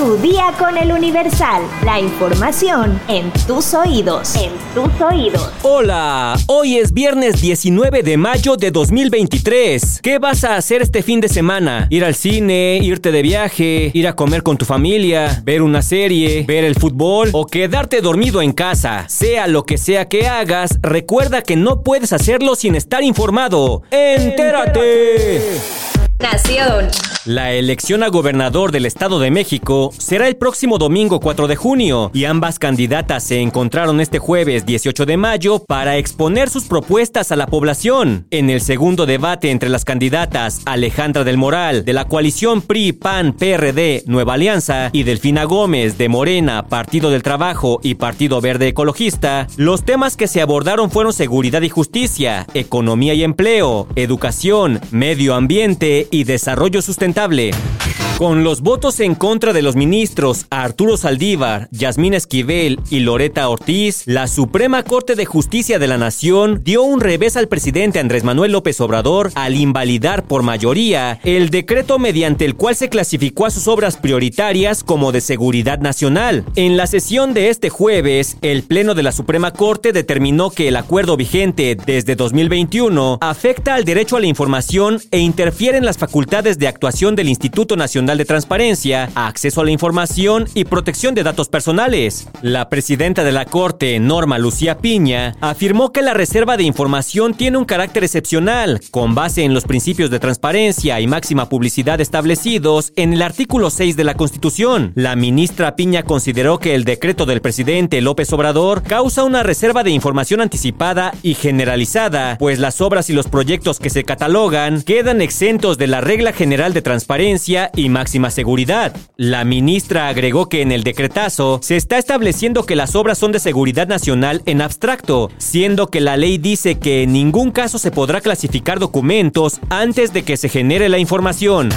Tu día con el Universal. La información en tus oídos. En tus oídos. Hola, hoy es viernes 19 de mayo de 2023. ¿Qué vas a hacer este fin de semana? ¿Ir al cine? ¿Irte de viaje? ¿Ir a comer con tu familia? ¿Ver una serie? ¿Ver el fútbol? ¿O quedarte dormido en casa? Sea lo que sea que hagas, recuerda que no puedes hacerlo sin estar informado. ¡Entérate! Nación. La elección a gobernador del Estado de México será el próximo domingo 4 de junio y ambas candidatas se encontraron este jueves 18 de mayo para exponer sus propuestas a la población. En el segundo debate entre las candidatas Alejandra del Moral de la coalición PRI, PAN, PRD, Nueva Alianza y Delfina Gómez de Morena, Partido del Trabajo y Partido Verde Ecologista, los temas que se abordaron fueron seguridad y justicia, economía y empleo, educación, medio ambiente y desarrollo sustentable. Con los votos en contra de los ministros Arturo Saldívar, Yasmín Esquivel y Loreta Ortiz, la Suprema Corte de Justicia de la Nación dio un revés al presidente Andrés Manuel López Obrador al invalidar por mayoría el decreto mediante el cual se clasificó a sus obras prioritarias como de seguridad nacional. En la sesión de este jueves, el Pleno de la Suprema Corte determinó que el acuerdo vigente desde 2021 afecta al derecho a la información e interfiere en las facultades de actuación del Instituto Nacional de Transparencia, Acceso a la Información y Protección de Datos Personales. La presidenta de la Corte, Norma Lucía Piña, afirmó que la reserva de información tiene un carácter excepcional, con base en los principios de transparencia y máxima publicidad establecidos en el artículo 6 de la Constitución. La ministra Piña consideró que el decreto del presidente López Obrador causa una reserva de información anticipada y generalizada, pues las obras y los proyectos que se catalogan quedan exentos de la regla general de transparencia y máxima seguridad. La ministra agregó que en el decretazo se está estableciendo que las obras son de seguridad nacional en abstracto, siendo que la ley dice que en ningún caso se podrá clasificar documentos antes de que se genere la información.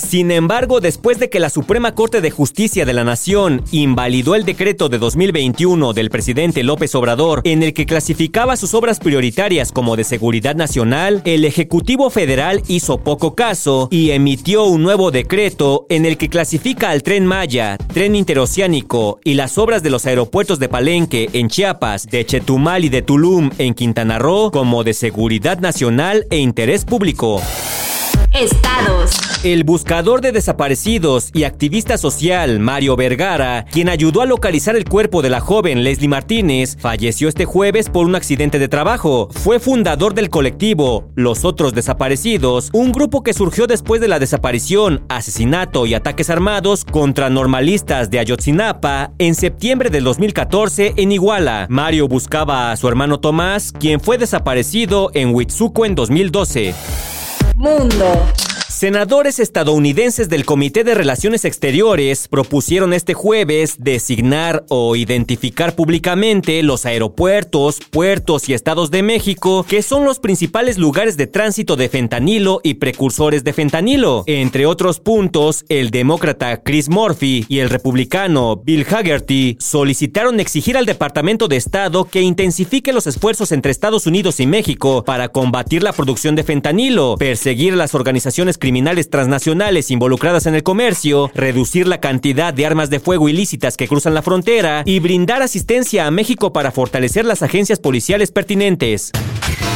Sin embargo, después de que la Suprema Corte de Justicia de la Nación invalidó el decreto de 2021 del presidente López Obrador en el que clasificaba sus obras prioritarias como de seguridad nacional, el Ejecutivo Federal hizo poco caso y emitió un nuevo decreto en el que clasifica al tren Maya, tren interoceánico y las obras de los aeropuertos de Palenque en Chiapas, de Chetumal y de Tulum en Quintana Roo como de seguridad nacional e interés público. Estados. El buscador de desaparecidos y activista social Mario Vergara, quien ayudó a localizar el cuerpo de la joven Leslie Martínez, falleció este jueves por un accidente de trabajo. Fue fundador del colectivo Los Otros Desaparecidos, un grupo que surgió después de la desaparición, asesinato y ataques armados contra normalistas de Ayotzinapa en septiembre del 2014 en Iguala. Mario buscaba a su hermano Tomás, quien fue desaparecido en Huitzuco en 2012. Mundo. Senadores estadounidenses del Comité de Relaciones Exteriores propusieron este jueves designar o identificar públicamente los aeropuertos, puertos y estados de México que son los principales lugares de tránsito de fentanilo y precursores de fentanilo. Entre otros puntos, el demócrata Chris Murphy y el republicano Bill Haggerty solicitaron exigir al Departamento de Estado que intensifique los esfuerzos entre Estados Unidos y México para combatir la producción de fentanilo, perseguir las organizaciones criminales criminales transnacionales involucradas en el comercio, reducir la cantidad de armas de fuego ilícitas que cruzan la frontera y brindar asistencia a México para fortalecer las agencias policiales pertinentes.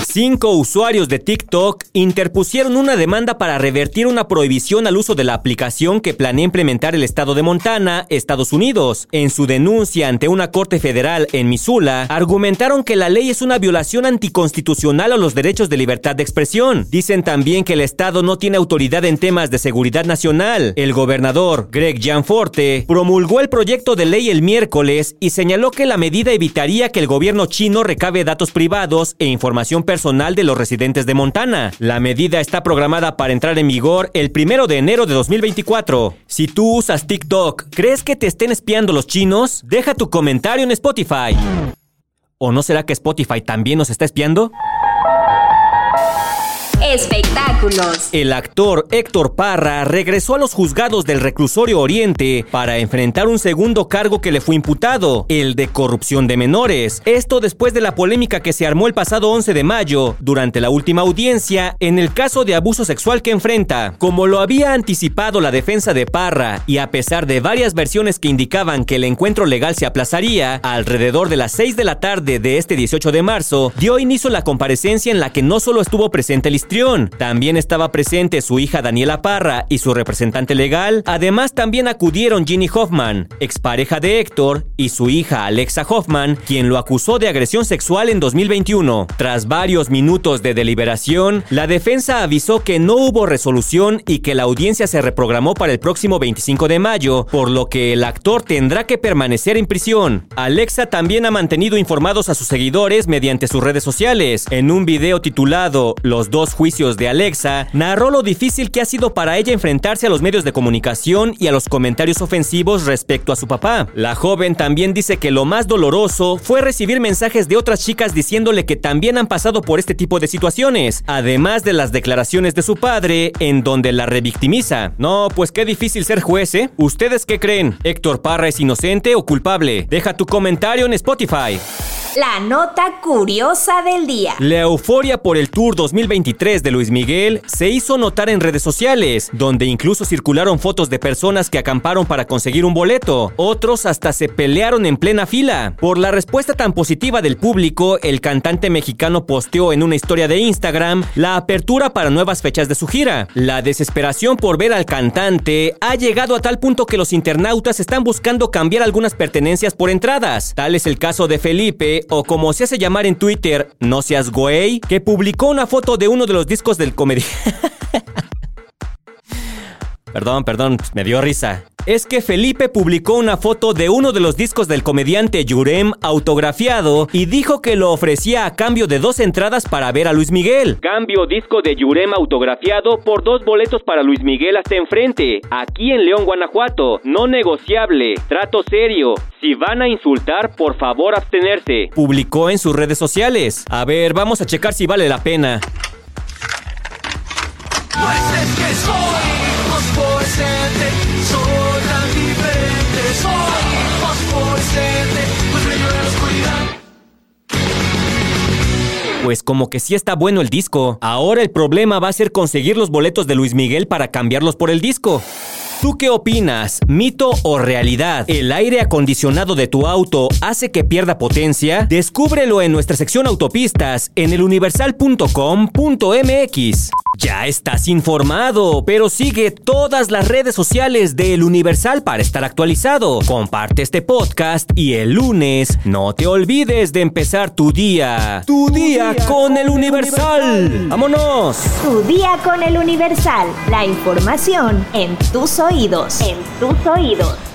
Cinco usuarios de TikTok interpusieron una demanda para revertir una prohibición al uso de la aplicación que planea implementar el estado de Montana, Estados Unidos. En su denuncia ante una corte federal en Missoula, argumentaron que la ley es una violación anticonstitucional a los derechos de libertad de expresión. Dicen también que el estado no tiene autoridad en temas de seguridad nacional. El gobernador, Greg Gianforte, promulgó el proyecto de ley el miércoles y señaló que la medida evitaría que el gobierno chino recabe datos privados e información personal de los residentes de Montana. La medida está programada para entrar en vigor el primero de enero de 2024. Si tú usas TikTok, ¿crees que te estén espiando los chinos? Deja tu comentario en Spotify. ¿O no será que Spotify también nos está espiando? Espectáculo. El actor Héctor Parra regresó a los juzgados del reclusorio Oriente para enfrentar un segundo cargo que le fue imputado, el de corrupción de menores. Esto después de la polémica que se armó el pasado 11 de mayo, durante la última audiencia, en el caso de abuso sexual que enfrenta. Como lo había anticipado la defensa de Parra, y a pesar de varias versiones que indicaban que el encuentro legal se aplazaría, alrededor de las 6 de la tarde de este 18 de marzo, dio inicio la comparecencia en la que no solo estuvo presente el histrión, también estaba presente su hija Daniela Parra y su representante legal. Además, también acudieron Ginny Hoffman, expareja de Héctor, y su hija Alexa Hoffman, quien lo acusó de agresión sexual en 2021. Tras varios minutos de deliberación, la defensa avisó que no hubo resolución y que la audiencia se reprogramó para el próximo 25 de mayo, por lo que el actor tendrá que permanecer en prisión. Alexa también ha mantenido informados a sus seguidores mediante sus redes sociales. En un video titulado Los dos juicios de Alexa, narró lo difícil que ha sido para ella enfrentarse a los medios de comunicación y a los comentarios ofensivos respecto a su papá. La joven también dice que lo más doloroso fue recibir mensajes de otras chicas diciéndole que también han pasado por este tipo de situaciones, además de las declaraciones de su padre en donde la revictimiza. No, pues qué difícil ser juez, ¿eh? ¿Ustedes qué creen? ¿Héctor Parra es inocente o culpable? Deja tu comentario en Spotify. La nota curiosa del día. La euforia por el Tour 2023 de Luis Miguel se hizo notar en redes sociales, donde incluso circularon fotos de personas que acamparon para conseguir un boleto. Otros hasta se pelearon en plena fila. Por la respuesta tan positiva del público, el cantante mexicano posteó en una historia de Instagram la apertura para nuevas fechas de su gira. La desesperación por ver al cantante ha llegado a tal punto que los internautas están buscando cambiar algunas pertenencias por entradas. Tal es el caso de Felipe, o como se hace llamar en Twitter, no seas güey, que publicó una foto de uno de los discos del comediante. perdón, perdón, me dio risa es que Felipe publicó una foto de uno de los discos del comediante Yurem autografiado y dijo que lo ofrecía a cambio de dos entradas para ver a Luis Miguel. Cambio disco de Yurem autografiado por dos boletos para Luis Miguel hasta enfrente, aquí en León, Guanajuato. No negociable, trato serio. Si van a insultar, por favor abstenerse. Publicó en sus redes sociales. A ver, vamos a checar si vale la pena. Pues como que sí está bueno el disco. Ahora el problema va a ser conseguir los boletos de Luis Miguel para cambiarlos por el disco. ¿Tú qué opinas? ¿Mito o realidad? ¿El aire acondicionado de tu auto hace que pierda potencia? Descúbrelo en nuestra sección autopistas en eluniversal.com.mx. Ya estás informado, pero sigue todas las redes sociales de El Universal para estar actualizado. Comparte este podcast y el lunes no te olvides de empezar tu día. Tu, día, con El Universal. ¡Vámonos! Tu día con El Universal. La información en tus En tus oídos.